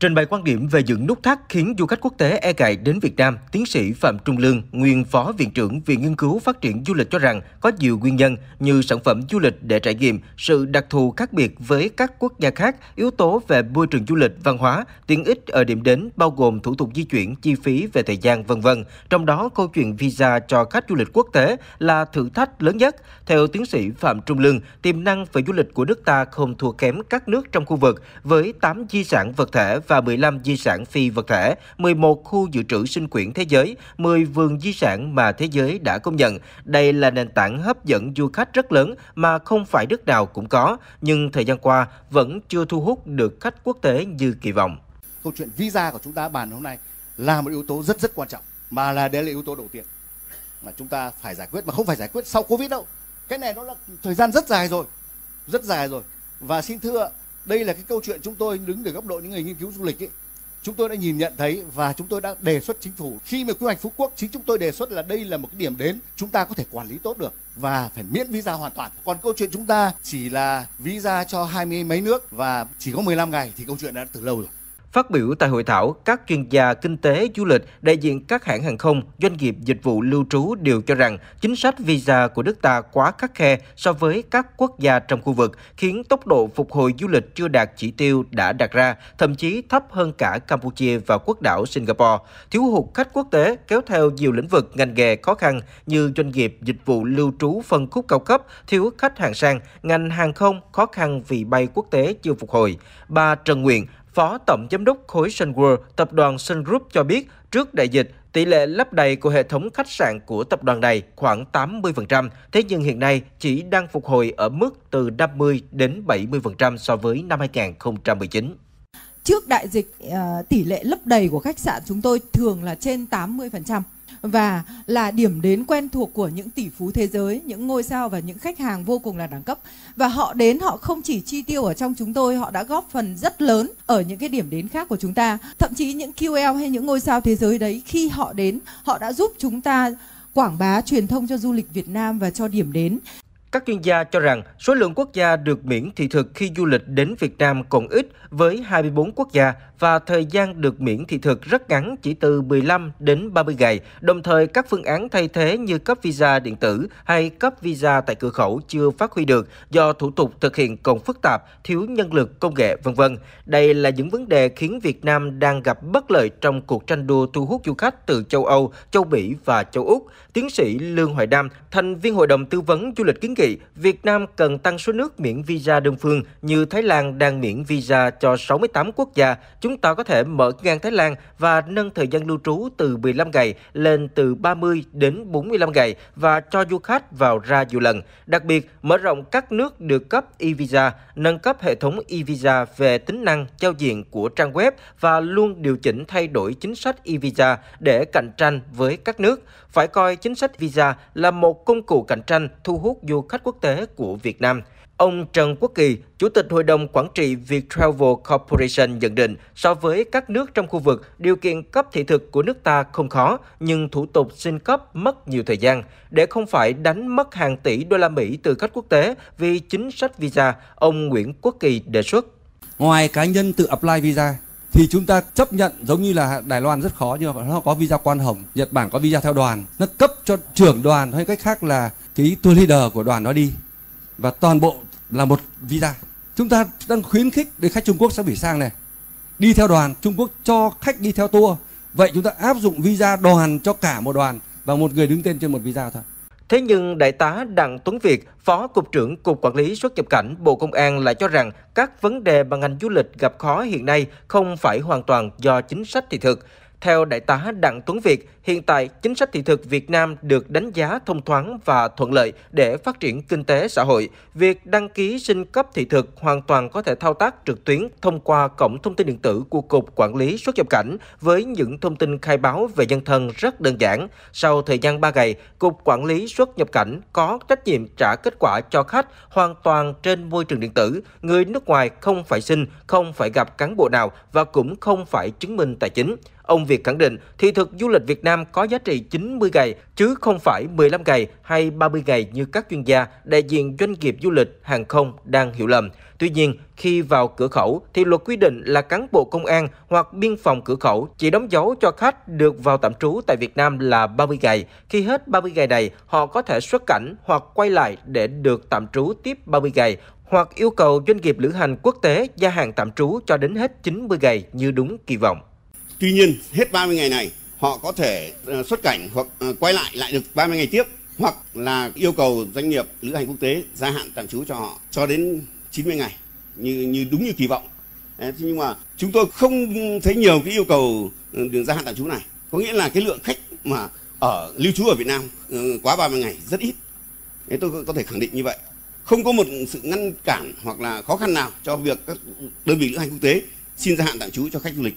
Trình bày quan điểm về những nút thắt khiến du khách quốc tế e ngại đến Việt Nam, tiến sĩ Phạm Trung Lương, nguyên phó viện trưởng Viện Nghiên cứu Phát triển Du lịch cho rằng có nhiều nguyên nhân như sản phẩm du lịch để trải nghiệm, sự đặc thù khác biệt với các quốc gia khác, yếu tố về môi trường du lịch, văn hóa, tiện ích ở điểm đến bao gồm thủ tục di chuyển, chi phí về thời gian vân vân. Trong đó câu chuyện visa cho khách du lịch quốc tế là thử thách lớn nhất. Theo tiến sĩ Phạm Trung Lương, tiềm năng về du lịch của nước ta không thua kém các nước trong khu vực với 8 di sản vật thể và 15 di sản phi vật thể, 11 khu dự trữ sinh quyển thế giới, 10 vườn di sản mà thế giới đã công nhận. Đây là nền tảng hấp dẫn du khách rất lớn mà không phải nước nào cũng có, nhưng thời gian qua vẫn chưa thu hút được khách quốc tế như kỳ vọng. Câu chuyện visa của chúng ta bàn hôm nay là một yếu tố rất rất quan trọng, mà là đấy là yếu tố đầu tiên mà chúng ta phải giải quyết mà không phải giải quyết sau Covid đâu. Cái này nó là thời gian rất dài rồi, rất dài rồi. Và xin thưa đây là cái câu chuyện chúng tôi đứng từ góc độ những người nghiên cứu du lịch ấy. Chúng tôi đã nhìn nhận thấy và chúng tôi đã đề xuất chính phủ. Khi mà quy hoạch phú quốc, chính chúng tôi đề xuất là đây là một cái điểm đến chúng ta có thể quản lý tốt được và phải miễn visa hoàn toàn. Còn câu chuyện chúng ta chỉ là visa cho hai mươi mấy nước và chỉ có 15 ngày thì câu chuyện đã từ lâu rồi. Phát biểu tại hội thảo, các chuyên gia kinh tế du lịch, đại diện các hãng hàng không, doanh nghiệp dịch vụ lưu trú đều cho rằng chính sách visa của nước ta quá khắc khe so với các quốc gia trong khu vực, khiến tốc độ phục hồi du lịch chưa đạt chỉ tiêu đã đặt ra, thậm chí thấp hơn cả Campuchia và quốc đảo Singapore. Thiếu hụt khách quốc tế kéo theo nhiều lĩnh vực ngành nghề khó khăn như doanh nghiệp dịch vụ lưu trú phân khúc cao cấp, thiếu khách hàng sang, ngành hàng không khó khăn vì bay quốc tế chưa phục hồi. Bà Trần Nguyện, Phó Tổng Giám đốc khối Sun World, tập đoàn Sun Group cho biết, trước đại dịch, tỷ lệ lấp đầy của hệ thống khách sạn của tập đoàn này khoảng 80%, thế nhưng hiện nay chỉ đang phục hồi ở mức từ 50 đến 70% so với năm 2019 trước đại dịch ờ, tỷ lệ lấp đầy của khách sạn chúng tôi thường là trên 80% và là điểm đến quen thuộc của những tỷ phú thế giới, những ngôi sao và những khách hàng vô cùng là đẳng cấp. Và họ đến họ không chỉ chi tiêu ở trong chúng tôi, họ đã góp phần rất lớn ở những cái điểm đến khác của chúng ta. Thậm chí những QL hay những ngôi sao thế giới đấy khi họ đến, họ đã giúp chúng ta quảng bá truyền thông cho du lịch Việt Nam và cho điểm đến. Các chuyên gia cho rằng số lượng quốc gia được miễn thị thực khi du lịch đến Việt Nam còn ít với 24 quốc gia và thời gian được miễn thị thực rất ngắn chỉ từ 15 đến 30 ngày. Đồng thời các phương án thay thế như cấp visa điện tử hay cấp visa tại cửa khẩu chưa phát huy được do thủ tục thực hiện còn phức tạp, thiếu nhân lực, công nghệ vân vân. Đây là những vấn đề khiến Việt Nam đang gặp bất lợi trong cuộc tranh đua thu hút du khách từ châu Âu, châu Mỹ và châu Úc. Tiến sĩ Lương Hoài Nam, thành viên Hội đồng tư vấn du lịch kiến nghị Việt Nam cần tăng số nước miễn visa đơn phương như Thái Lan đang miễn visa cho 68 quốc gia. Chúng ta có thể mở ngang Thái Lan và nâng thời gian lưu trú từ 15 ngày lên từ 30 đến 45 ngày và cho du khách vào ra nhiều lần. Đặc biệt, mở rộng các nước được cấp e-visa, nâng cấp hệ thống e-visa về tính năng giao diện của trang web và luôn điều chỉnh thay đổi chính sách e-visa để cạnh tranh với các nước. Phải coi chính sách visa là một công cụ cạnh tranh thu hút du khách quốc tế của Việt Nam. Ông Trần Quốc Kỳ, Chủ tịch Hội đồng Quản trị Viettravel Corporation nhận định, so với các nước trong khu vực, điều kiện cấp thị thực của nước ta không khó, nhưng thủ tục xin cấp mất nhiều thời gian. Để không phải đánh mất hàng tỷ đô la Mỹ từ khách quốc tế vì chính sách visa, ông Nguyễn Quốc Kỳ đề xuất. Ngoài cá nhân tự apply visa, thì chúng ta chấp nhận giống như là Đài Loan rất khó nhưng mà nó có visa quan hồng, Nhật Bản có visa theo đoàn, nó cấp cho trưởng đoàn hay cách khác là cái tour leader của đoàn nó đi. Và toàn bộ là một visa. Chúng ta đang khuyến khích để khách Trung Quốc sẽ bị sang này. Đi theo đoàn Trung Quốc cho khách đi theo tour. Vậy chúng ta áp dụng visa đoàn cho cả một đoàn và một người đứng tên trên một visa thôi. Thế nhưng Đại tá Đặng Tuấn Việt, Phó Cục trưởng Cục Quản lý xuất nhập cảnh Bộ Công an lại cho rằng các vấn đề mà ngành du lịch gặp khó hiện nay không phải hoàn toàn do chính sách thị thực. Theo Đại tá Đặng Tuấn Việt, hiện tại chính sách thị thực Việt Nam được đánh giá thông thoáng và thuận lợi để phát triển kinh tế xã hội. Việc đăng ký xin cấp thị thực hoàn toàn có thể thao tác trực tuyến thông qua cổng thông tin điện tử của Cục Quản lý xuất nhập cảnh với những thông tin khai báo về nhân thân rất đơn giản. Sau thời gian 3 ngày, Cục Quản lý xuất nhập cảnh có trách nhiệm trả kết quả cho khách hoàn toàn trên môi trường điện tử. Người nước ngoài không phải xin, không phải gặp cán bộ nào và cũng không phải chứng minh tài chính. Ông Việt khẳng định thị thực du lịch Việt Nam có giá trị 90 ngày chứ không phải 15 ngày hay 30 ngày như các chuyên gia, đại diện doanh nghiệp du lịch, hàng không đang hiểu lầm. Tuy nhiên, khi vào cửa khẩu thì luật quy định là cán bộ công an hoặc biên phòng cửa khẩu chỉ đóng dấu cho khách được vào tạm trú tại Việt Nam là 30 ngày. Khi hết 30 ngày này, họ có thể xuất cảnh hoặc quay lại để được tạm trú tiếp 30 ngày hoặc yêu cầu doanh nghiệp lữ hành quốc tế gia hạn tạm trú cho đến hết 90 ngày như đúng kỳ vọng. Tuy nhiên, hết 30 ngày này, họ có thể ờ, xuất cảnh hoặc ờ, quay lại lại được 30 ngày tiếp hoặc là yêu cầu doanh nghiệp lữ hành quốc tế gia hạn tạm trú cho họ cho đến 90 ngày như như đúng như kỳ vọng. Thế nhưng mà chúng tôi không thấy nhiều cái yêu cầu ờ, đường gia hạn tạm trú này. Có nghĩa là cái lượng khách mà ở lưu trú ở Việt Nam quá 30 ngày rất ít. Thế tôi có thể khẳng định như vậy. Không có một sự ngăn cản hoặc là khó khăn nào cho việc các đơn vị lữ hành quốc tế xin gia hạn tạm trú cho khách du lịch.